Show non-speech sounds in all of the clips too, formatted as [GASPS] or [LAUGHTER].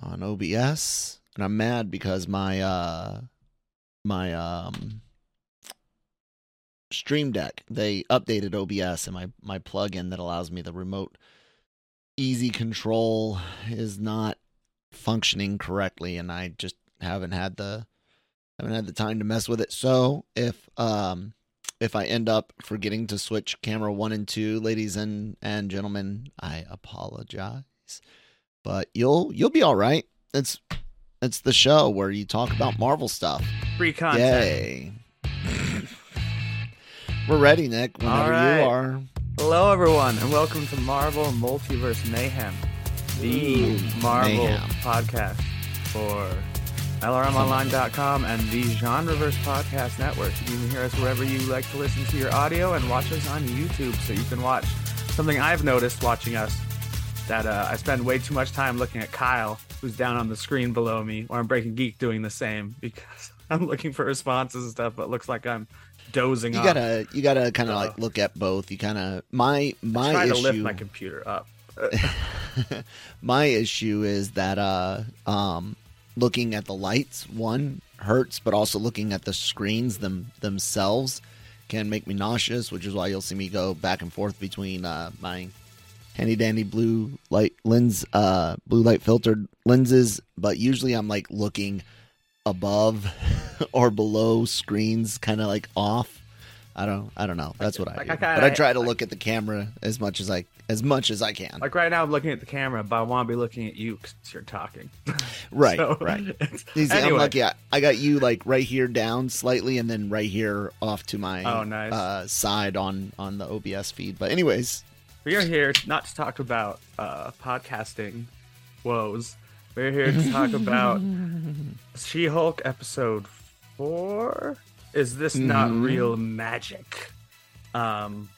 on OBS, and I'm mad because my uh my um Stream Deck they updated OBS and my my plugin that allows me the remote easy control is not functioning correctly, and I just haven't had the haven't had the time to mess with it. So if um if I end up forgetting to switch camera one and two, ladies and and gentlemen, I apologize but you'll you'll be all right. It's it's the show where you talk about Marvel stuff. Free content. Yay! We're ready, Nick. Whenever right. you are. Hello, everyone, and welcome to Marvel Multiverse Mayhem, the Ooh, Marvel mayhem. podcast for LRMOnline.com and the Genreverse Podcast Network. You can hear us wherever you like to listen to your audio and watch us on YouTube so you can watch something I've noticed watching us that uh, I spend way too much time looking at Kyle, who's down on the screen below me, or I'm Breaking Geek doing the same [LAUGHS] because I'm looking for responses and stuff, but it looks like I'm dozing You off. gotta you gotta kind of Uh, like look at both. You kind of my my try issue to lift my computer up. [LAUGHS] my issue is that uh um looking at the lights one hurts, but also looking at the screens them themselves can make me nauseous, which is why you'll see me go back and forth between uh my handy dandy blue light lens uh blue light filtered lenses, but usually I'm like looking above [LAUGHS] or below screens kind of like off. I don't I don't know. That's what I Like, do. I kinda- but I try to look at the camera as much as I as much as I can. Like right now, I'm looking at the camera, but I want to be looking at you because you're talking. [LAUGHS] Right, So, right. [LAUGHS] Easy. I'm Anyway. lucky. I, I got you like right here down slightly, and then right here off to my Oh, nice. uh, side on on the OBS feed. But anyways, We are here not to talk about uh, podcasting woes. We're here to talk [LAUGHS] about She-Hulk episode four. Is this not Mhm. real magic? Um,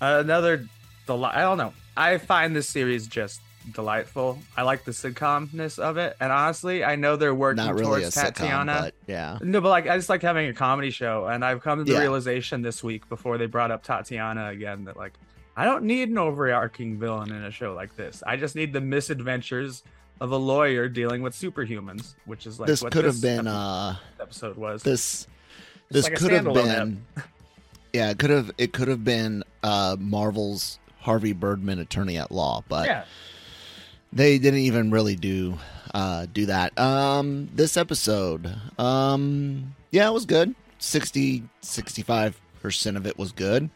another delight. I don't know. I find this series just delightful. I like the sitcomness of it, and honestly, I know they're working not really towards sitcom, Titania. but yeah, No, but like I just like having a comedy show, and I've come to the Yeah. realization this week before they brought up Titania again that like I don't need an overarching villain in a show like this. I just need the misadventures of a lawyer dealing with superhumans, which is like this what could have been epi- uh episode was. this this like could have been [LAUGHS] yeah it could have it could have been uh Marvel's Harvey Birdman attorney at law, but yeah, they didn't even really do uh do that. Um this episode um yeah it was good. 60 65 percent of it was good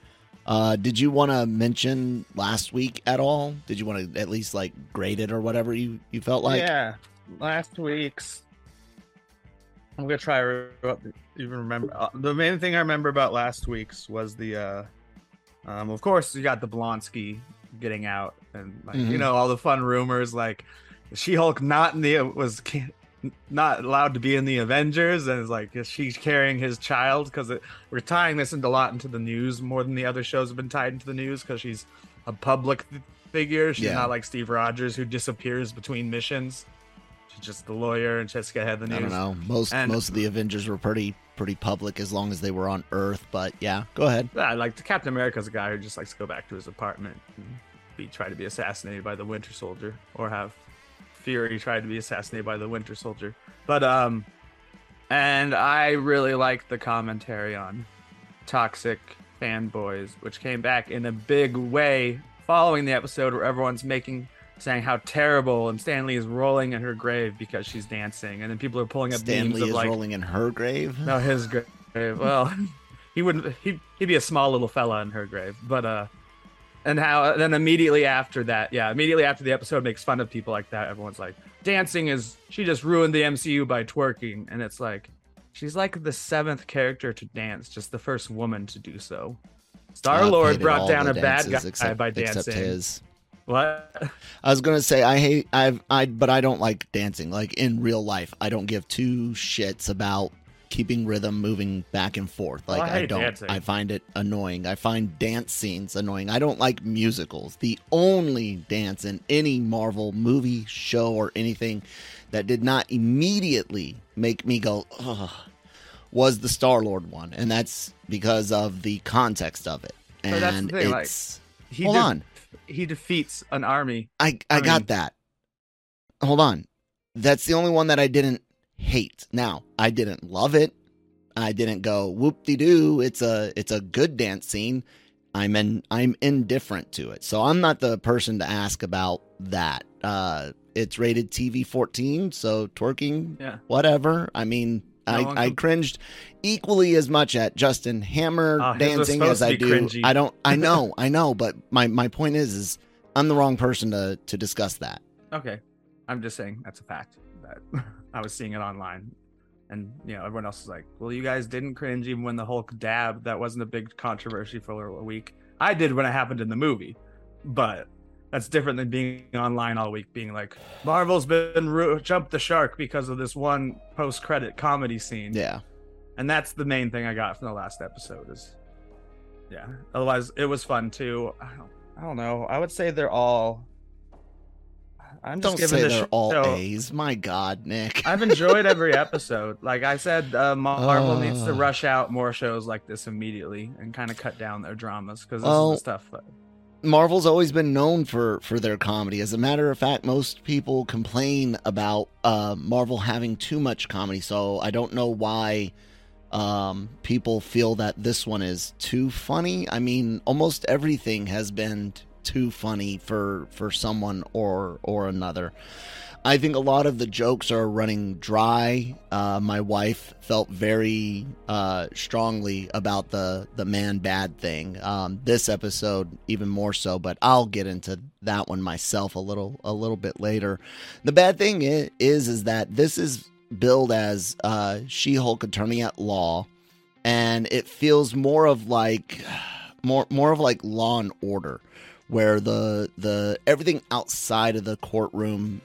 uh did you want to mention last week at all did you want to at least like grade it or whatever you you felt like yeah. Last week's. I'm gonna try to even remember. Uh, the main thing I remember about last week's was the. uh um, Of course, you got the Blonsky getting out, and like you Mhm. know all the fun rumors, like She-Hulk not in the was not allowed to be in the Avengers, and it's like is she carrying his child because we're tying this into a lot into the news more than the other shows have been tied into the news because she's a public figure. She's Yeah. not like Steve Rogers who disappears between missions. She's just the lawyer and Jessica had the news. I don't know. Most And- most of the Avengers were pretty pretty public as long as they were on Earth. But yeah, go ahead. Yeah, like Captain America's a guy who just likes to go back to his apartment and be try to be assassinated by the Winter Soldier, or have Fury tried to be assassinated by the Winter Soldier. But um, and I really like the commentary on toxic fanboys, which came back in a big way following the episode where everyone's making saying how terrible and Stanley is rolling in her grave because she's dancing, and then people are pulling up Stanley memes of is like, rolling in her grave. no, his grave. Well, [LAUGHS] he wouldn't. He'd, he'd be a small little fella in her grave, but uh, and how then immediately after that, yeah, immediately after the episode makes fun of people like that, everyone's like, dancing is she just ruined the MCU by twerking, and it's like, she's like the seventh character to dance, just the first woman to do so. Star Lord brought down a bad guy except, by except dancing. his. What? [LAUGHS] I was gonna say I hate I've I but I don't like dancing. Like in real life, I don't give two shits about keeping rhythm moving back and forth. Like I I, don't. dancing. I find it annoying. I find dance scenes annoying. I don't like musicals. The only dance in any Marvel movie, show, or anything that did not immediately make me go ugh was the Star Lord one, and that's because of the context of it. And So thing, like, it's He hold de- on. He defeats an army. I I, I got mean- that. Hold on. That's the only one that I didn't hate. Now, I didn't love it. I didn't go whoop de doo. It's a it's a good dance scene. I'm in I'm indifferent to it. So I'm not the person to ask about that. Uh it's rated TV 14, so twerking Yeah. whatever. I mean, No I, I com- cringed equally as much at Justin Hammer was dancing as I do. cringy. I don't. I know. [LAUGHS] I know. But my my point is, is I'm the wrong person to to discuss that. Okay. I'm just saying that's a fact that [LAUGHS] I was seeing it online. And you know, everyone else is like, Well, you guys didn't cringe even when the Hulk dabbed. That wasn't a big controversy for a week. I did when it happened in the movie. But that's different than being online all week, being like, Marvel's been ru- jumped the shark because of this one post credit comedy scene. Yeah. and that's the main thing I got from the last episode is yeah. Otherwise, it was fun too. I don't, I don't know. I would say they're all. I'm just Don't giving say the they're all A's. My God, Nick. [LAUGHS] I've enjoyed every episode. Like I said, uh, Marvel needs to Uh. rush out more shows like this immediately and kind of cut down their dramas because this Well, is the stuff. That, Marvel's always been known for for their comedy. As a matter of fact, most people complain about uh, Marvel having too much comedy. So I don't know why um, people feel that this one is too funny. I mean, almost everything has been too funny for for someone or or another. I think a lot of the jokes are running dry. Uh, my wife felt very uh, strongly about the the man bad thing. Um, this episode even more so, but I'll get into that one myself a little a little bit later. The bad thing is is that this is billed as uh, She-Hulk attorney at law, and it feels more of like more more of like Law and Order, where the the everything outside of the courtroom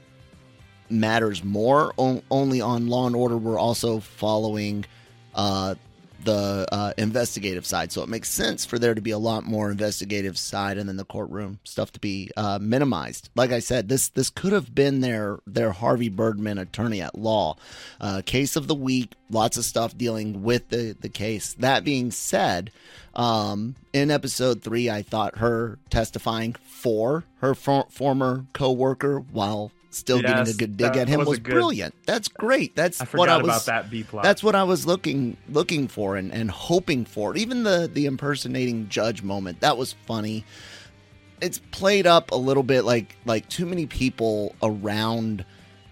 matters more. O- only on Law and Order, we're also following uh, the uh, investigative side, so it makes sense for there to be a lot more investigative side, and then the courtroom stuff to be uh, minimized. Like I said, this this could have been their their Harvey Birdman attorney at law, uh, case of the week. Lots of stuff dealing with the the case. That being said. Um, in episode three, I thought her testifying for her for- former co-worker while still getting a good dig at him was was, good- brilliant. That's great. That's I what I was. about that B plot. That's what I was looking looking for and, and hoping for. Even the the impersonating judge moment that was funny. It's played up a little bit like like too many people around,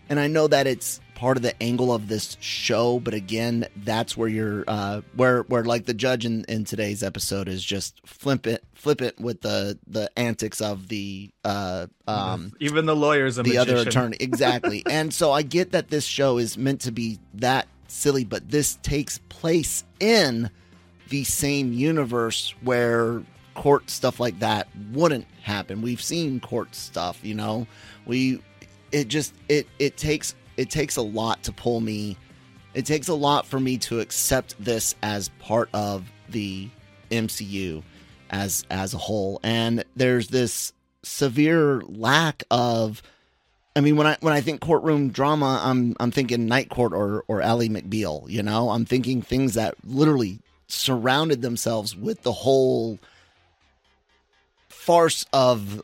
and I know that it's part of the angle of this show. But again, that's where you're uh, where where like the judge in, in today's episode is just flip it flip it with the the antics of the uh, um even the lawyer's the other magician. attorney [LAUGHS] exactly and so i get that this show is meant to be that silly but this takes place in the same universe where court stuff like that wouldn't happen we've seen court stuff you know we it just it it takes it takes a lot to pull me it takes a lot for me to accept this as part of the MCU as as a whole. And there's this severe lack of I mean when I when I think courtroom drama I'm I'm thinking Night Court or or Ally McBeal you know? I'm thinking things that literally surrounded themselves with the whole farce of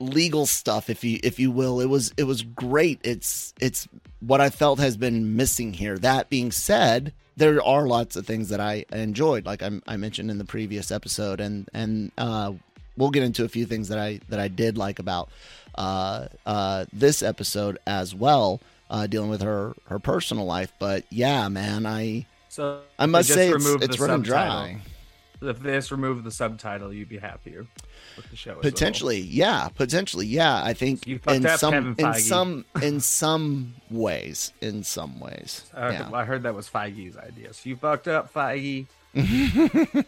legal stuff if you if you will it was it was great it's it's what i felt has been missing here that being said there are lots of things that i enjoyed like i, I mentioned in the previous episode and and uh we'll get into a few things that i that i did like about uh, uh, this episode as well, uh, dealing with her her personal life. But yeah, man, I So I must say it's- it's running dry. If this removed the subtitle, you'd be happier with the show. as a whole. potentially, yeah, potentially, yeah. I think in some in some [LAUGHS] in some ways, in some ways, I, yeah. I heard that was Feige's idea. So you fucked up, Feige. [LAUGHS]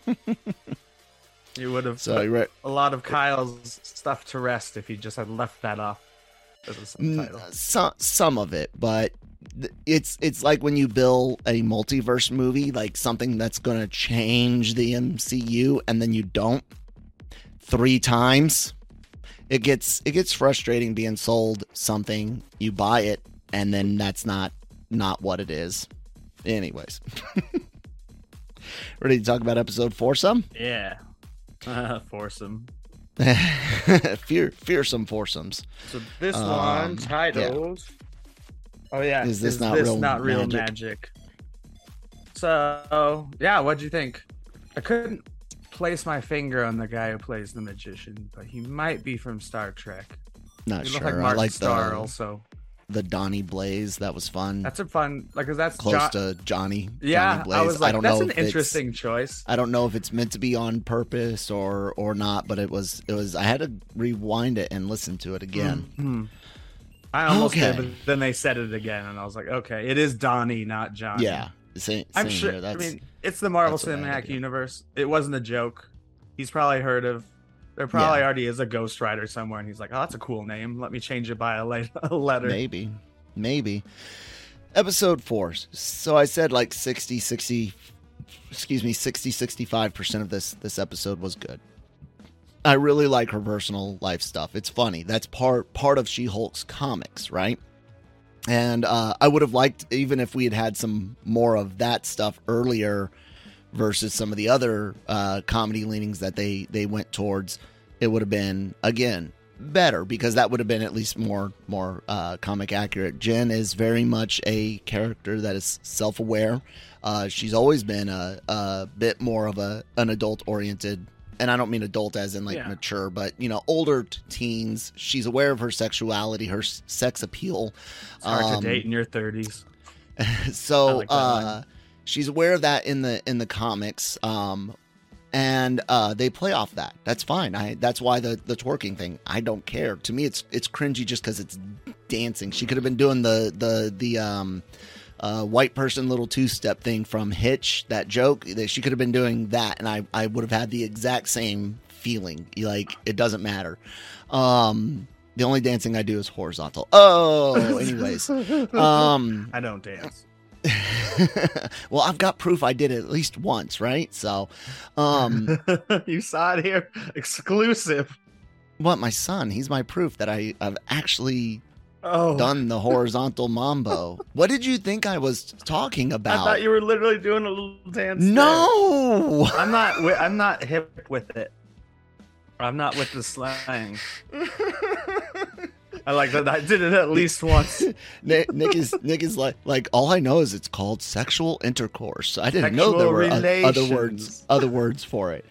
you would have So put you're right. a lot of Kyle's stuff to rest if he just had left that off as a subtitle. some some of it, but it's it's like when you build a multiverse movie, like something that's going to change the MCU, and then you don't three times. It gets it gets frustrating being sold something, you buy it, and then that's not not what it is. Anyways, [LAUGHS] ready to talk about episode foursome? Yeah. Uh, [LAUGHS] foursome. [LAUGHS] fear fearsome foursomes. So this Um, one titled. Oh yeah, Is this not real not real magic? magic? So yeah, what'd you think? I couldn't place my finger on the guy who plays the magician, but he might be from Star Trek. Not He sure. like I like Starr the also. the Donnie Blaze. That was fun. That's a fun like, cause that's close Jo- to Johnny. yeah. Johnny Blaze. I was like, don't that's know an interesting choice. I don't know if it's meant to be on purpose or or not, but it was it was. I had to rewind it and listen to it again. Mhm. I almost Okay. did, but then they said it again, and I was like, okay, it is Donnie, not Johnny. Yeah, same, I'm sure. I mean, it's the Marvel that's what I had Cinematic. Universe. It wasn't a joke. He's probably heard of. There probably Yeah. already is a Ghost Rider somewhere, and he's like, "Oh, that's a cool name. Let me change it by a, le- [LAUGHS] a letter." maybe, maybe. Episode four. So I said like 60, 60, excuse me, 60, 65% of this this episode was good. I really like her personal life stuff. It's funny. That's part part of She-Hulk's comics, right? And uh, I would have liked even if we had had some more of that stuff earlier versus some of the other uh, comedy leanings that they they went towards. It would have been again better because that would have been at least more more uh, comic accurate. Jen is very much a character that is self aware. Uh, she's always been a, a bit more of a an adult oriented. And I don't mean adult as in like Yeah. mature, but you know, older teens. She's aware of her sexuality, her s- sex appeal. It's hard Um, to date in your 30s. [LAUGHS] So like uh, she's aware of that in the in the comics um and uh they play off that that's fine i that's why the the twerking thing i don't care to me it's it's cringy just because it's dancing she could have been doing the the the um uh, white person little two step thing from Hitch, that joke, that she could have been doing that, and I, I would have had the exact same feeling. Like, it doesn't matter. Um, the only dancing I do is horizontal. Oh, anyways. [LAUGHS] Um, I don't dance. [LAUGHS] well, I've got proof I did it at least once, right? So, um, [LAUGHS] you saw it here, exclusive. what my son? He's my proof that I I've actually Oh, done the horizontal mambo. What did you think I was talking about? I thought you were literally doing a little dance. there. no. I'm not. I'm not hip with it. I'm not with the slang. I like that. I did it at [LAUGHS] least once. Nick, Nick is Nick is like like all I know is it's called sexual intercourse. I didn't know there were o- other words other words for it.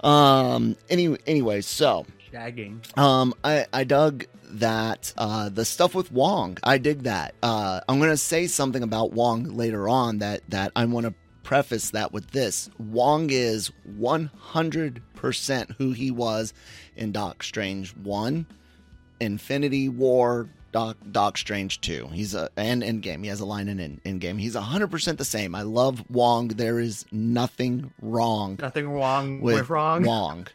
Um. Any anyway, so Shagging. Um, I I dug that uh the stuff with Wong. I dig that. Uh, I'm gonna say something about Wong later on that that I want to preface that with this. Wong is 100 percent who he was in Doc Strange one, Infinity War. Doc, Doc Strange 2. He's a and Endgame. He has a line in in Endgame. He's 100% the same. I love Wong. There is nothing wrong Nothing wrong with with wrong. Wong.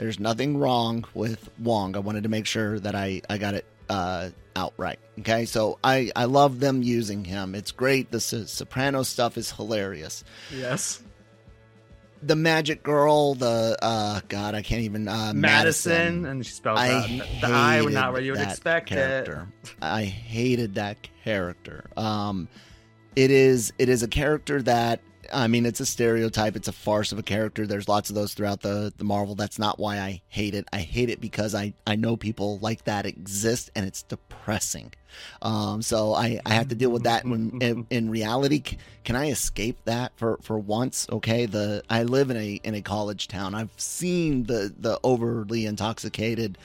There's nothing wrong with Wong. I wanted to make sure that I I got it uh, outright. Okay, so I I love them using him. It's great. The S- Soprano stuff is hilarious. Yes. The Magic Girl, the uh, God, I can't even uh, Madison, and she spelled I out the I not where you would expect character. I hated that character. Um, it is it is a character that I mean it's a stereotype. It's a farce of a character. There's lots of those throughout the the Marvel. That's not why I hate it. I hate it because I I know people like that exist and it's depressing. Um, so I I have to deal with that. When in, [LAUGHS] in reality, can I escape that for for once? Okay, the I live in a in a college town. I've seen the the overly intoxicated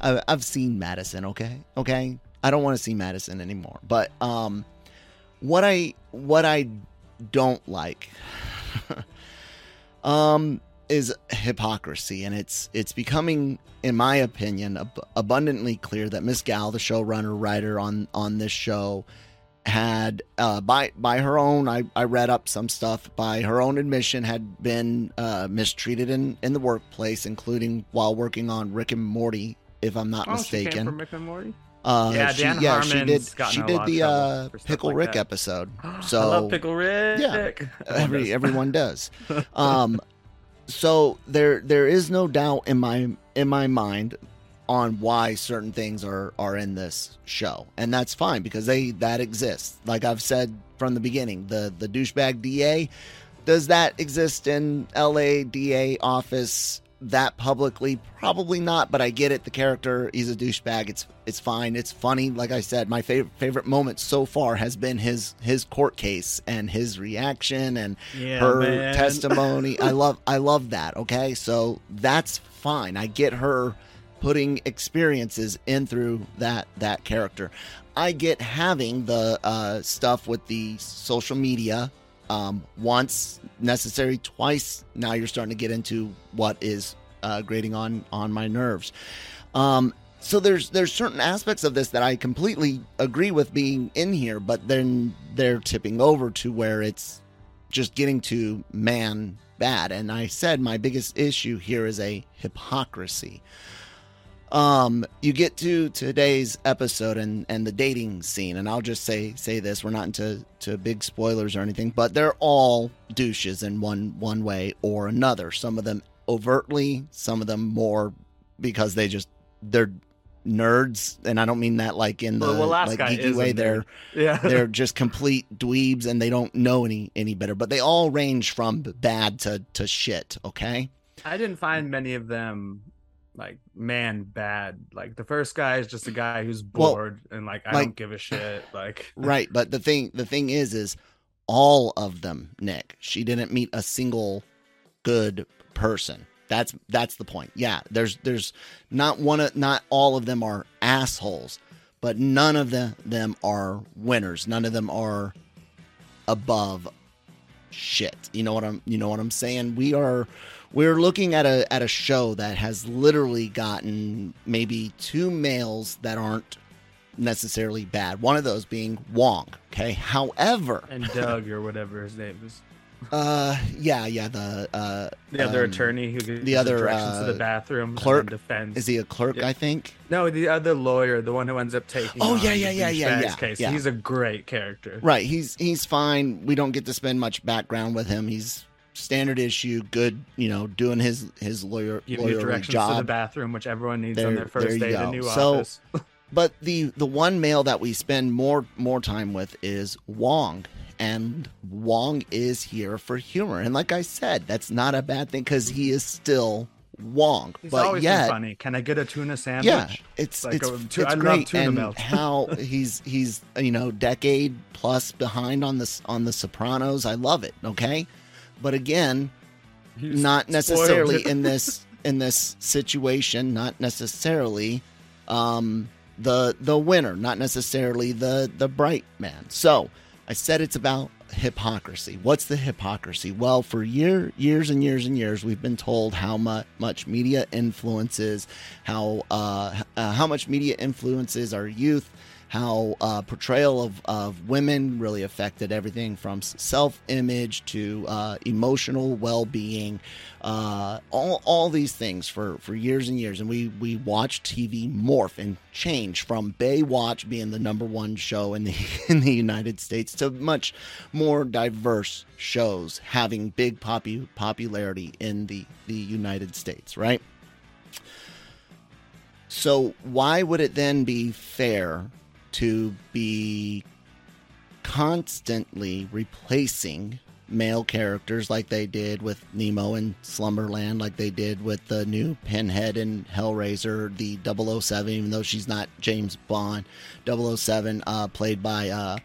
I, I've seen Madison. Okay, okay. I don't want to see Madison anymore. But um, what I what I don't like, [LAUGHS] um, is hypocrisy, and it's it's becoming, in my opinion, ab- abundantly clear that Miss Gao, the showrunner writer on on this show, had uh, by by her own I, I read up some stuff by her own admission had been uh, mistreated in in the workplace, including while working on Rick and Morty, if I'm not Oh, mistaken. from Rick and Morty. Uh, Yeah, she, Dan yeah, she did. Harmon's She in a did the uh, Pickle like Rick that. [GASPS] episode. So I love Pickle Rick. yeah, Everyone [LAUGHS] every does. everyone does. [LAUGHS] Um, so there there is no doubt in my in my mind on why certain things are are in this show, and that's fine because they that exists. Like I've said from the beginning, the the douchebag DA does that exist in LA DA office that publicly? Probably not, but I get it. The character, he's a douchebag. It's it's fine. It's funny. Like I said, my favorite favorite moment so far has been his his court case and his reaction and Yeah, her man. testimony. I love I love that. Okay, so that's fine. I get her putting experiences in through that that character. I get having the uh, stuff with the social media um, once necessary, twice. Now you're starting to get into what is uh, grating on on my nerves. Um, so there's there's certain aspects of this that I completely agree with being in here, but then they're tipping over to where it's just getting to man bad. And I said my biggest issue here is a hypocrisy. Um, you get to today's episode and and the dating scene, and I'll just say say this: we're not into to big spoilers or anything, but they're all douches in one one way or another. Some of them overtly, some of them more because they just they're nerds, and I don't mean that like in the Well, like geeky way. They're [LAUGHS] Yeah. they're just complete dweebs and they don't know any any better. But they all range from bad to to shit. Okay. I didn't find many of them like man bad. Like the first guy is just a guy who's Well, bored and like I like- don't give a shit. Like [LAUGHS] Right, but the thing the thing is is all of them, Nick. She didn't meet a single good person. That's that's the point. Yeah, there's there's not one of not all of them are assholes, but none of them them are winners. None of them are above shit. You know what I'm you know what I'm saying? We are we're looking at a at a show that has literally gotten maybe two males that aren't necessarily bad. One of those being Wong. Okay. However, and Doug or whatever his name is. [LAUGHS] uh, yeah, yeah, the uh, The other um, attorney who gives the other, directions to uh, the bathroom clerk? defends. Is he a clerk? Yeah. I think. No, the other lawyer, the one who ends up taking. Oh, yeah, yeah, yeah, yeah, yeah, Case. yeah. He's a great character. Right. He's he's fine. We don't get to spend much background with him. He's standard issue, good. You know, doing his his lawyer Give lawyerly directions to the bathroom, which everyone needs There- on their first day at go. a new So- office. [LAUGHS] But the the one male that we spend more more time with is Wong, and Wong is here for humor. And like I said, that's not a bad thing because he is still Wong. He's but always yet, funny. Can I get a tuna sandwich? Yeah, it's Like it's, a it's I love great, tuna and melt. [LAUGHS] how he's he's you know decade plus behind on this on the Sopranos. I love it. Okay, but again, He's not necessarily in [LAUGHS] this in this situation. Not necessarily um, the the winner. Not necessarily the the bright man. So I said it's about hypocrisy. What's the hypocrisy? Well, for year years and years and years, we've been told how much much media influences how uh, uh, how much media influences our youth. How uh, portrayal of, of women really affected everything from self image to uh, emotional well being, uh, all, all these things for, for years and years. And we, we watched TV morph and change from Baywatch being the number one show in the, [LAUGHS] in the United States to much more diverse shows having big popu- popularity in the, the United States, right? So, why would it then be fair to be constantly replacing male characters like they did with Nemo in Slumberland, like they did with the new Pinhead in Hellraiser, the 007, even though she's not James Bond, 007, uh, played by, uh,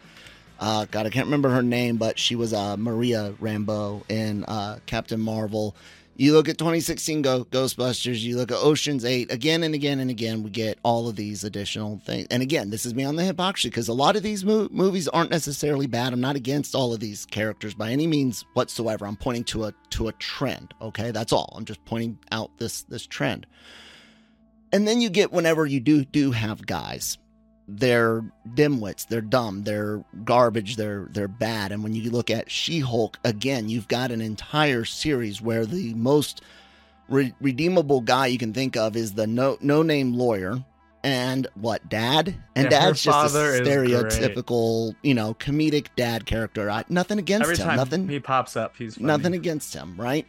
uh, God, I can't remember her name, but she was uh, Maria Rambeau in uh, Captain Marvel. You look at 2016 Go- Ghostbusters, you look at Ocean's 8, again and again and again, we get all of these additional things. And again, this is me on the hypocrisy because a lot of these mo- movies aren't necessarily bad. I'm not against all of these characters by any means whatsoever. I'm pointing to a to a trend, okay? That's all. I'm just pointing out this this trend. And then you get whenever you do do have guys they're dimwits, they're dumb, they're garbage, they're they're bad. And when you look at She-Hulk again, you've got an entire series where the most re- redeemable guy you can think of is the no no name lawyer and what dad and Yeah, dad's just a stereotypical you know comedic dad character I, nothing against Every him time nothing he pops up, he's funny. nothing against him, right?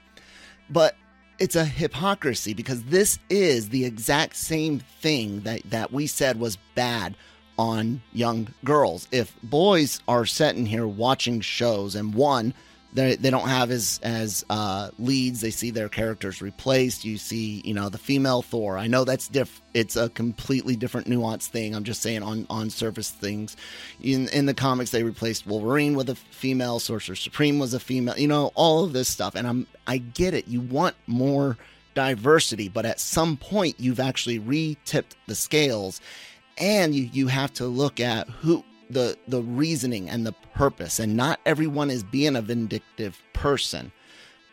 But it's a hypocrisy because this is the exact same thing that that we said was bad on young girls. If boys are sitting here watching shows and one they they don't have as as uh, leads. They see their characters replaced. You see, you know, the female Thor. I know that's diff. It's a completely different nuanced thing. I'm just saying on on surface things. In in the comics, they replaced Wolverine with a female. Sorcerer Supreme was a female. You know, all of this stuff. And I'm I get it. You want more diversity, but at some point, you've actually re-tipped the scales, and you you have to look at who the the reasoning and the purpose and not everyone is being a vindictive person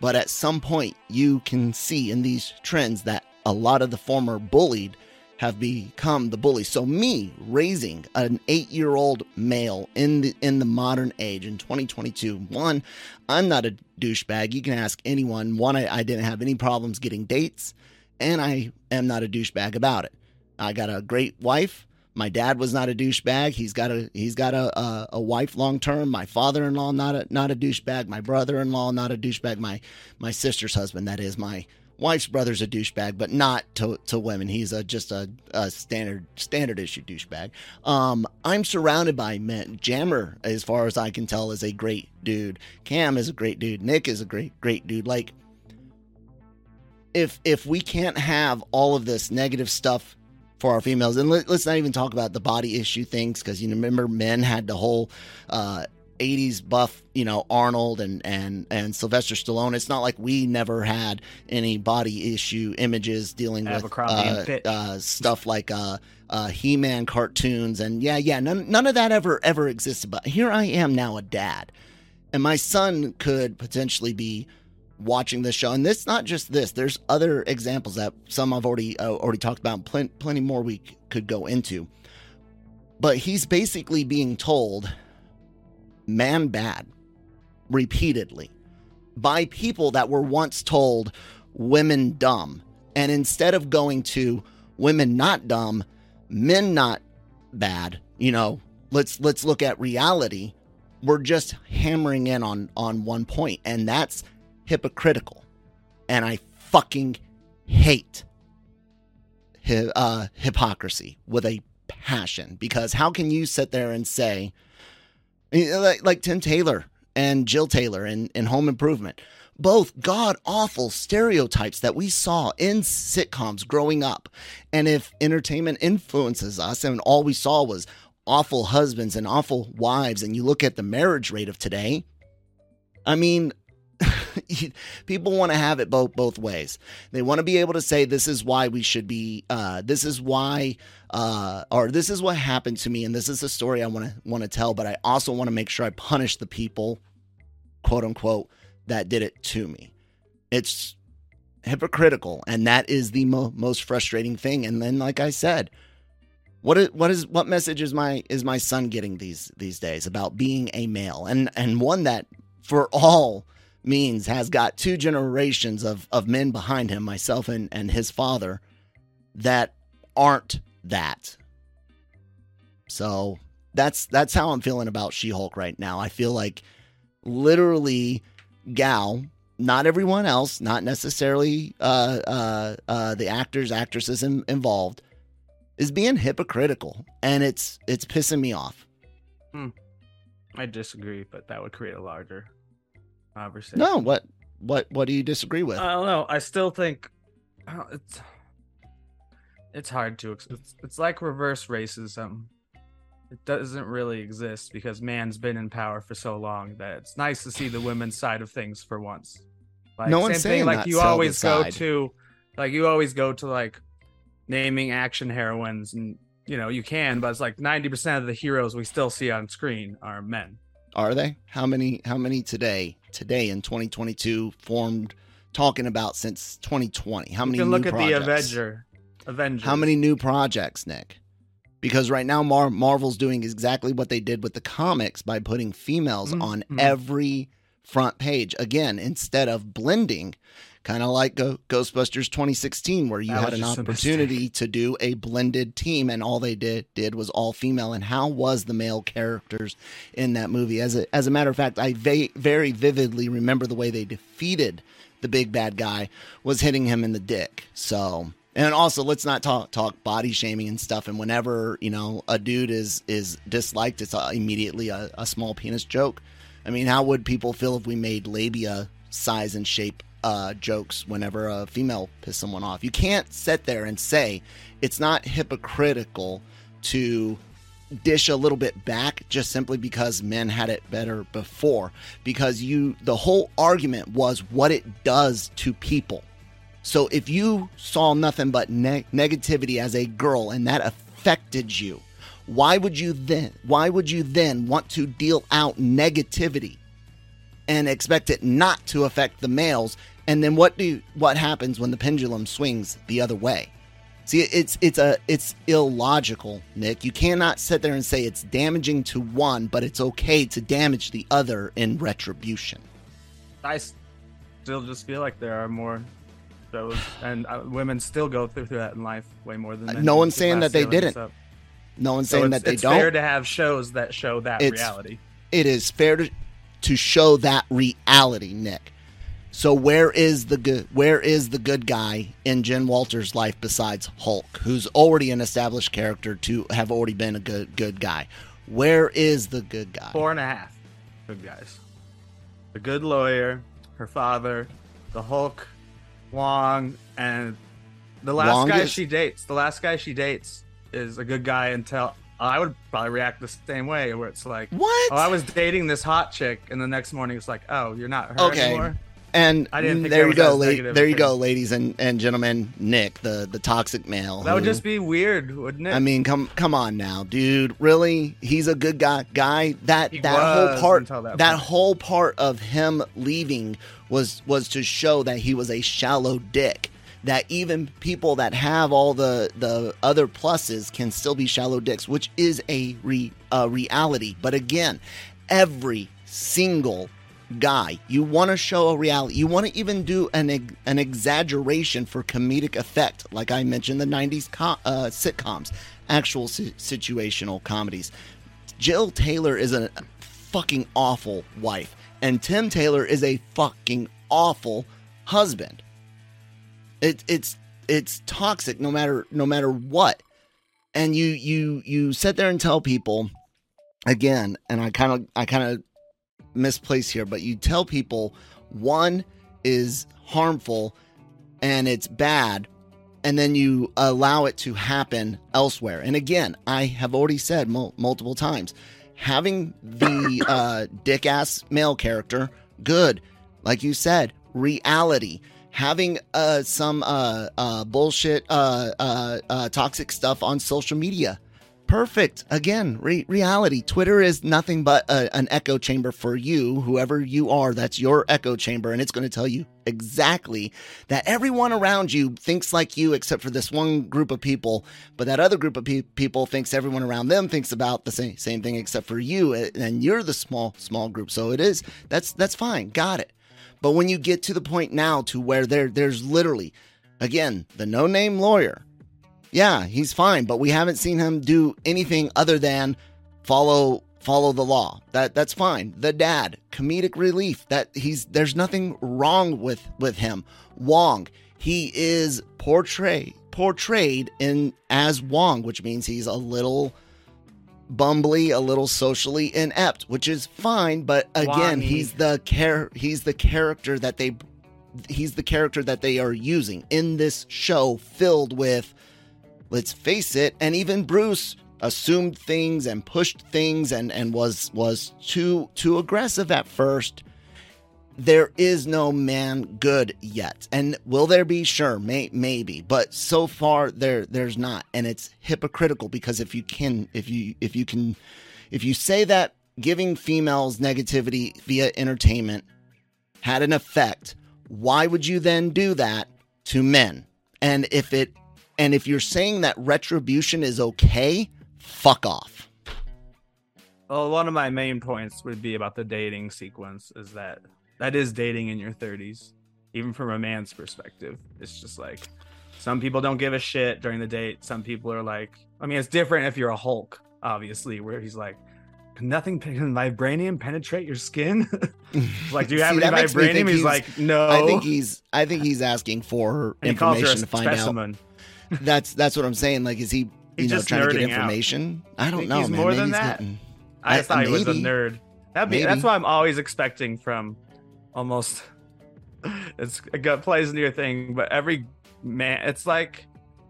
but at some point you can see in these trends that a lot of the former bullied have become the bully. So me raising an 8-year-old male in the in the modern age in 2022 one i'm not a douchebag. You can ask anyone. One I, I didn't have any problems getting dates and i am not a douchebag about it. I got a great wife my dad was not a douchebag. He's got a he's got a a, a wife long term. My father in law not a not a douchebag. My brother in law not a douchebag. My my sister's husband that is my wife's brother's a douchebag, but not to to women. He's a just a, a standard standard issue douchebag. Um, I'm surrounded by men. Jammer, as far as I can tell, is a great dude. Cam is a great dude. Nick is a great great dude. Like if if we can't have all of this negative stuff for our females. And let, us not even talk about the body issue things because you remember men had the whole uh, 80s buff, you know, Arnold and and and Sylvester Stallone. It's not like we never had any body issue images dealing with uh, uh, stuff like uh, uh, He-Man cartoons and yeah, yeah, none none of that ever ever existed. But here I am now, a dad, and my son could potentially be watching this show. And this not just this. There's other examples that some i've already uh, already talked about and plen- plenty more we c- could go into. But he's basically being told man bad repeatedly by people that were once told women dumb. And instead of going to women not dumb men not bad you know let's let's look at reality we're just hammering in on on one point. And that's hypocritical and i fucking hate hi- uh, hypocrisy with a passion because how can you sit there and say eh, like, like tim taylor and jill taylor in, in home improvement both god awful stereotypes that we saw in sitcoms growing up. And if entertainment influences us and all we saw was awful husbands and awful wives and you look at the marriage rate of today i mean [LAUGHS] people want to have it both both ways. They want to be able to say this is why we should be uh, this is why uh, or this is what happened to me and this is the story I want to want to tell, but I also want to make sure I punish the people quote unquote that did it to me. It's hypocritical and that is the mo- most frustrating thing and then like I said, what is what is what message is my is my son getting these these days about being a male and and one that for all means has got two generations of, of men behind him, myself and, and his father, that aren't that. So that's that's how I'm feeling about She-Hulk right now. I feel like literally Gao, not everyone else, not necessarily uh, uh, uh, the actors, actresses in, involved, is being hypocritical, and it's it's pissing me off. Hmm. I disagree, but that would create a larger conversation. No, what what what do you disagree with? I don't know. I still think don't- it's it's hard to. It's, it's like reverse racism. It doesn't really exist because man's been in power for so long that it's nice to see the women's side of things for once. Like, No one's same saying thing, like you always go side. to, like you always go to like naming action heroines, and you know you can, but it's like ninety percent of the heroes we still see on screen are men. Are they? How many? How many today? Today in 2022 formed talking about since 2020. How many? you can look new at projects? the Avenger, Avengers. How many new projects, Nick? Because right now Mar- Marvel's doing exactly what they did with the comics by putting females Mhm. on every front page. Again, instead of blending, kind of like Go- Ghostbusters 2016, where you That had an a opportunity to do a blended team, and all they did did was all female. And how was the male characters in that movie? As a as a matter of fact, I va- very vividly remember the way they defeated the big bad guy was hitting him in the dick. So. And also, let's not talk talk body shaming and stuff. And whenever you know a dude is is disliked, it's uh, immediately a, a small penis joke. I mean, how would people feel if we made labia size and shape uh, jokes whenever a female pisses someone off? You can't sit there and say it's not hypocritical to dish a little bit back just simply because men had it better before. Because you, the whole argument was what it does to people. So if you saw nothing but ne- negativity as a girl and that affected you, why would you then why would you then want to deal out negativity and expect it not to affect the males? And then what do what happens when the pendulum swings the other way? See, it's it's a it's illogical, Nick. You cannot sit there and say it's damaging to one, but it's okay to damage the other in retribution. I still just feel like there are more shows, and uh, women still go through, through that in life way more than Uh, men. no one's saying that they didn't. up. No one's So saying that they it's don't. It's fair to have shows that show that It's- reality. it is fair to to show that reality, Nick. So where is the good where is the good guy in Jen Walters' life besides Hulk, who's already an established character to have already been a good good guy? Where is the good guy? Four and a half good guys. The good lawyer, her father, the Hulk, Wong, and the last Wong guy is- she dates. The last guy she dates is a good guy until I would probably react the same way, where it's like, What? Oh, I was dating this hot chick, and the next morning it's like, oh, you're not her Okay. anymore. And I didn't there you go, la- there you go, ladies and, and gentlemen. Nick, the the toxic male. That would just be weird, wouldn't it? I mean, come come on now, dude. Really? He's a good guy. Guy that He that whole part that that, whole part of him leaving was was to show that he was a shallow dick. That even people that have all the the other pluses can still be shallow dicks, which is a re, a reality. But again, every single guy. You want to show a reality. You want to even do an an exaggeration for comedic effect like i mentioned the 90s co- uh, sitcoms actual si- situational comedies. Jill taylor is a fucking awful wife and tim taylor is a fucking awful husband. It, it's it's toxic no matter no matter what. And you you you sit there and tell people again and i kind of i kind of misplaced here, but you tell people one is harmful and it's bad, and then you allow it to happen elsewhere. And again, I have already said mul- multiple times having the [COUGHS] uh, dick ass male character, good. Like you said, reality. Having uh, some uh, uh, bullshit, uh, uh, uh, toxic stuff on social media, perfect. Again re- reality. Twitter is nothing but a, an echo chamber for you whoever you are. That's your echo chamber and it's going to tell you exactly that everyone around you thinks like you except for this one group of people but that other group of pe- people thinks everyone around them thinks about the same same thing except for you and you're the small small group. So it is. That's that's fine. Got it. But when you get to the point now to where there there's literally again the no name lawyer yeah, he's fine, but we haven't seen him do anything other than follow follow the law. That that's fine. The dad, comedic relief. That he's there's nothing wrong with with him. Wong, he is portrayed portrayed in as Wong, which means he's a little bumbly, a little socially inept, which is fine, but again, Wangy. he's the char- he's the character that they he's the character that they are using in this show filled with let's face it and even bruce assumed things and pushed things and and was was too too aggressive at first there is no man good yet. And will there be? Sure, may, maybe. But so far there there's not. And it's hypocritical because if you can if you if you can if you say that giving females negativity via entertainment had an effect, why would you then do that to men? And if it and if you're saying that retribution is okay, fuck off. Well, one of my main points would be about the dating sequence is that that is dating in your 30s, even from a man's perspective. It's just like some people don't give a shit during the date. Some people are like, I mean, it's different if you're a Hulk, obviously, where he's like, nothing can vibranium penetrate your skin. [LAUGHS] like, do you have See, any that makes me think vibranium? He's, he's- like, no. I think he's I think he's asking for and he calls her a information to find out. That's that's what I'm saying. Like, is he you He's know just trying to get nerding out. information? I don't know, he's man. more Maybe than he's that. getting- I thought he was a nerd. That'd be Maybe. that's what I'm always expecting from almost it's a gut plays into your thing, but every man it's like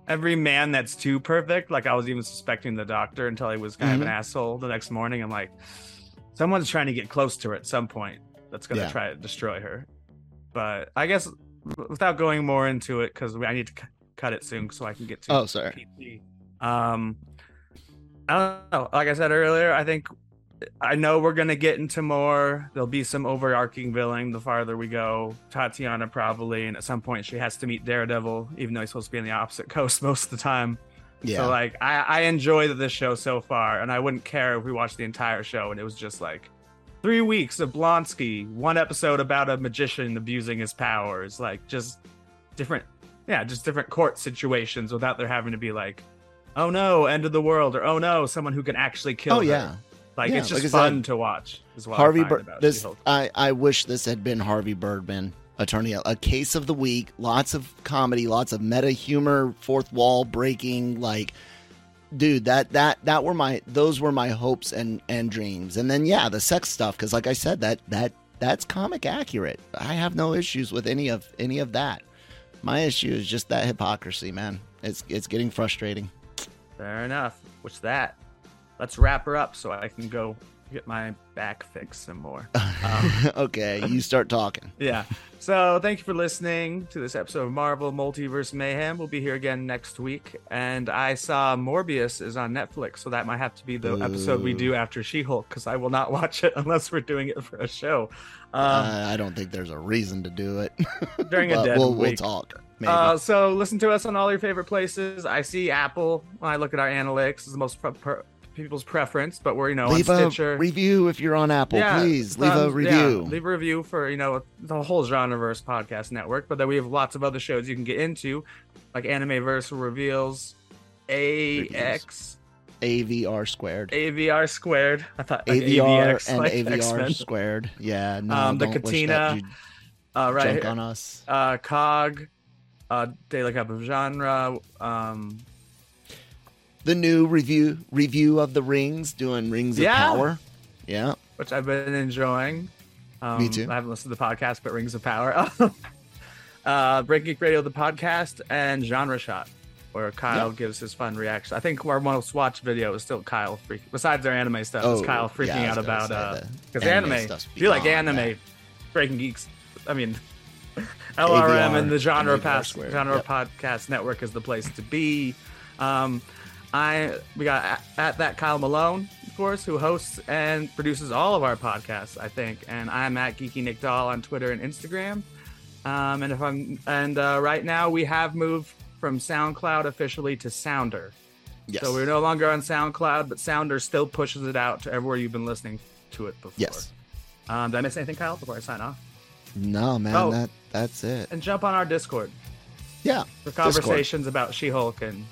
every man that's too perfect. Like I was even suspecting the doctor until he was kind of an Mm-hmm. asshole the next morning. I'm like, someone's trying to get close to her at some point that's gonna Yeah. try to destroy her. But I guess without going more into it, because I need to cut it soon so I can get to Oh, sorry. PT. Um, I don't know. Like I said earlier, I think I know we're gonna get into more. There'll be some overarching villain the farther we go. Titania probably, and at some point she has to meet Daredevil, even though he's supposed to be on the opposite [LAUGHS] coast most of the time. Yeah. So like, I I enjoy this show so far, and I wouldn't care if we watched the entire show and it was just like three weeks of Blonsky, one episode about a magician abusing his powers, like just different, yeah, just different court situations without there having to be like, oh no, end of the world, or oh no, someone who can actually kill. oh her. yeah. like Yeah, it's just like fun said, to watch. Is what Harvey I find Bir- about this I, I wish this had been Harvey Birdman, attorney a case of the week, lots of comedy, lots of meta humor, fourth wall breaking like dude that that that were my those were my hopes and and dreams. And then yeah, the sex stuff cuz like I said that that that's comic accurate. I have no issues with any of any of that. My issue is just that hypocrisy, man. It's it's getting frustrating. Fair enough. What's that? Let's wrap her up so I can go get my back fixed some more. [LAUGHS] Um, okay, you start talking. [LAUGHS] yeah. So thank you for listening to this episode of Marvel Multiverse Mayhem. We'll be here again next week. And I saw Morbius is on Netflix, so that might have to be the episode we do after She-Hulk because I will not watch it [LAUGHS] unless we're doing it for a show. Um, uh, I don't think there's a reason to do it. during a dead we'll, we'll talk. Uh, so listen to us on all your favorite places. I see Apple when I look at our analytics is the most pre- pre- people's preference, but we're you know leave on a Stitcher. review if you're on Apple, Yeah, please. Leave a thumbs- yeah, review. leave a review for you know the whole Genreverse podcast network. But then we have lots of other shows you can get into, like Animeverse reveals, AX, AVR squared. AVR squared. I thought like AVR AVX, and like AVR X-Men. squared. Yeah, no, Um, the Cantina, Uh, right, junk on us. uh, Cog, uh, Daily Cup of Genre. Um, The new review review of the rings, doing Rings Yeah. of Power. Yeah, which I've been enjoying. Um, Me too. I haven't listened to the podcast, but Rings of Power. [LAUGHS] uh, Break Geek Radio, the podcast, and Genre Shot, where Kyle Yep. gives his fun reaction. I think our most watched video is still Kyle freaking. Besides their anime stuff, is Oh, Kyle freaking yeah, out about say uh because anime anime. If you like anime, that. Breaking Geeks. I mean. [LAUGHS] LRM and the genre AVR pass genre yep. podcast network is the place to be. Um, I we got at, at that Kyle Malone, of course, who hosts and produces all of our podcasts, I think. And I'm at Geeky Nick Doll on Twitter and Instagram. Um, and if I'm and uh, right now we have moved from SoundCloud officially to Sounder. yes, So we're no longer on SoundCloud, but Sounder still pushes it out to everywhere you've been listening to it before. yes. Um, did I miss anything, Kyle, before I sign off? No, man, Oh. that that's it. And jump on our Discord. Yeah, for Discord. conversations about She-Hulk and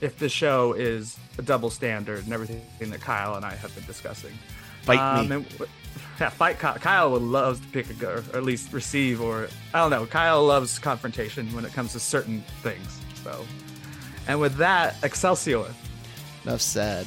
if the show is a double standard and everything that Kyle and I have been discussing. Fight Um, me. and yeah, fight Kyle. Kyle would love to pick a go, or at least receive, or I don't know. Kyle loves confrontation when it comes to certain things. So, and with that, Excelsior. Enough said.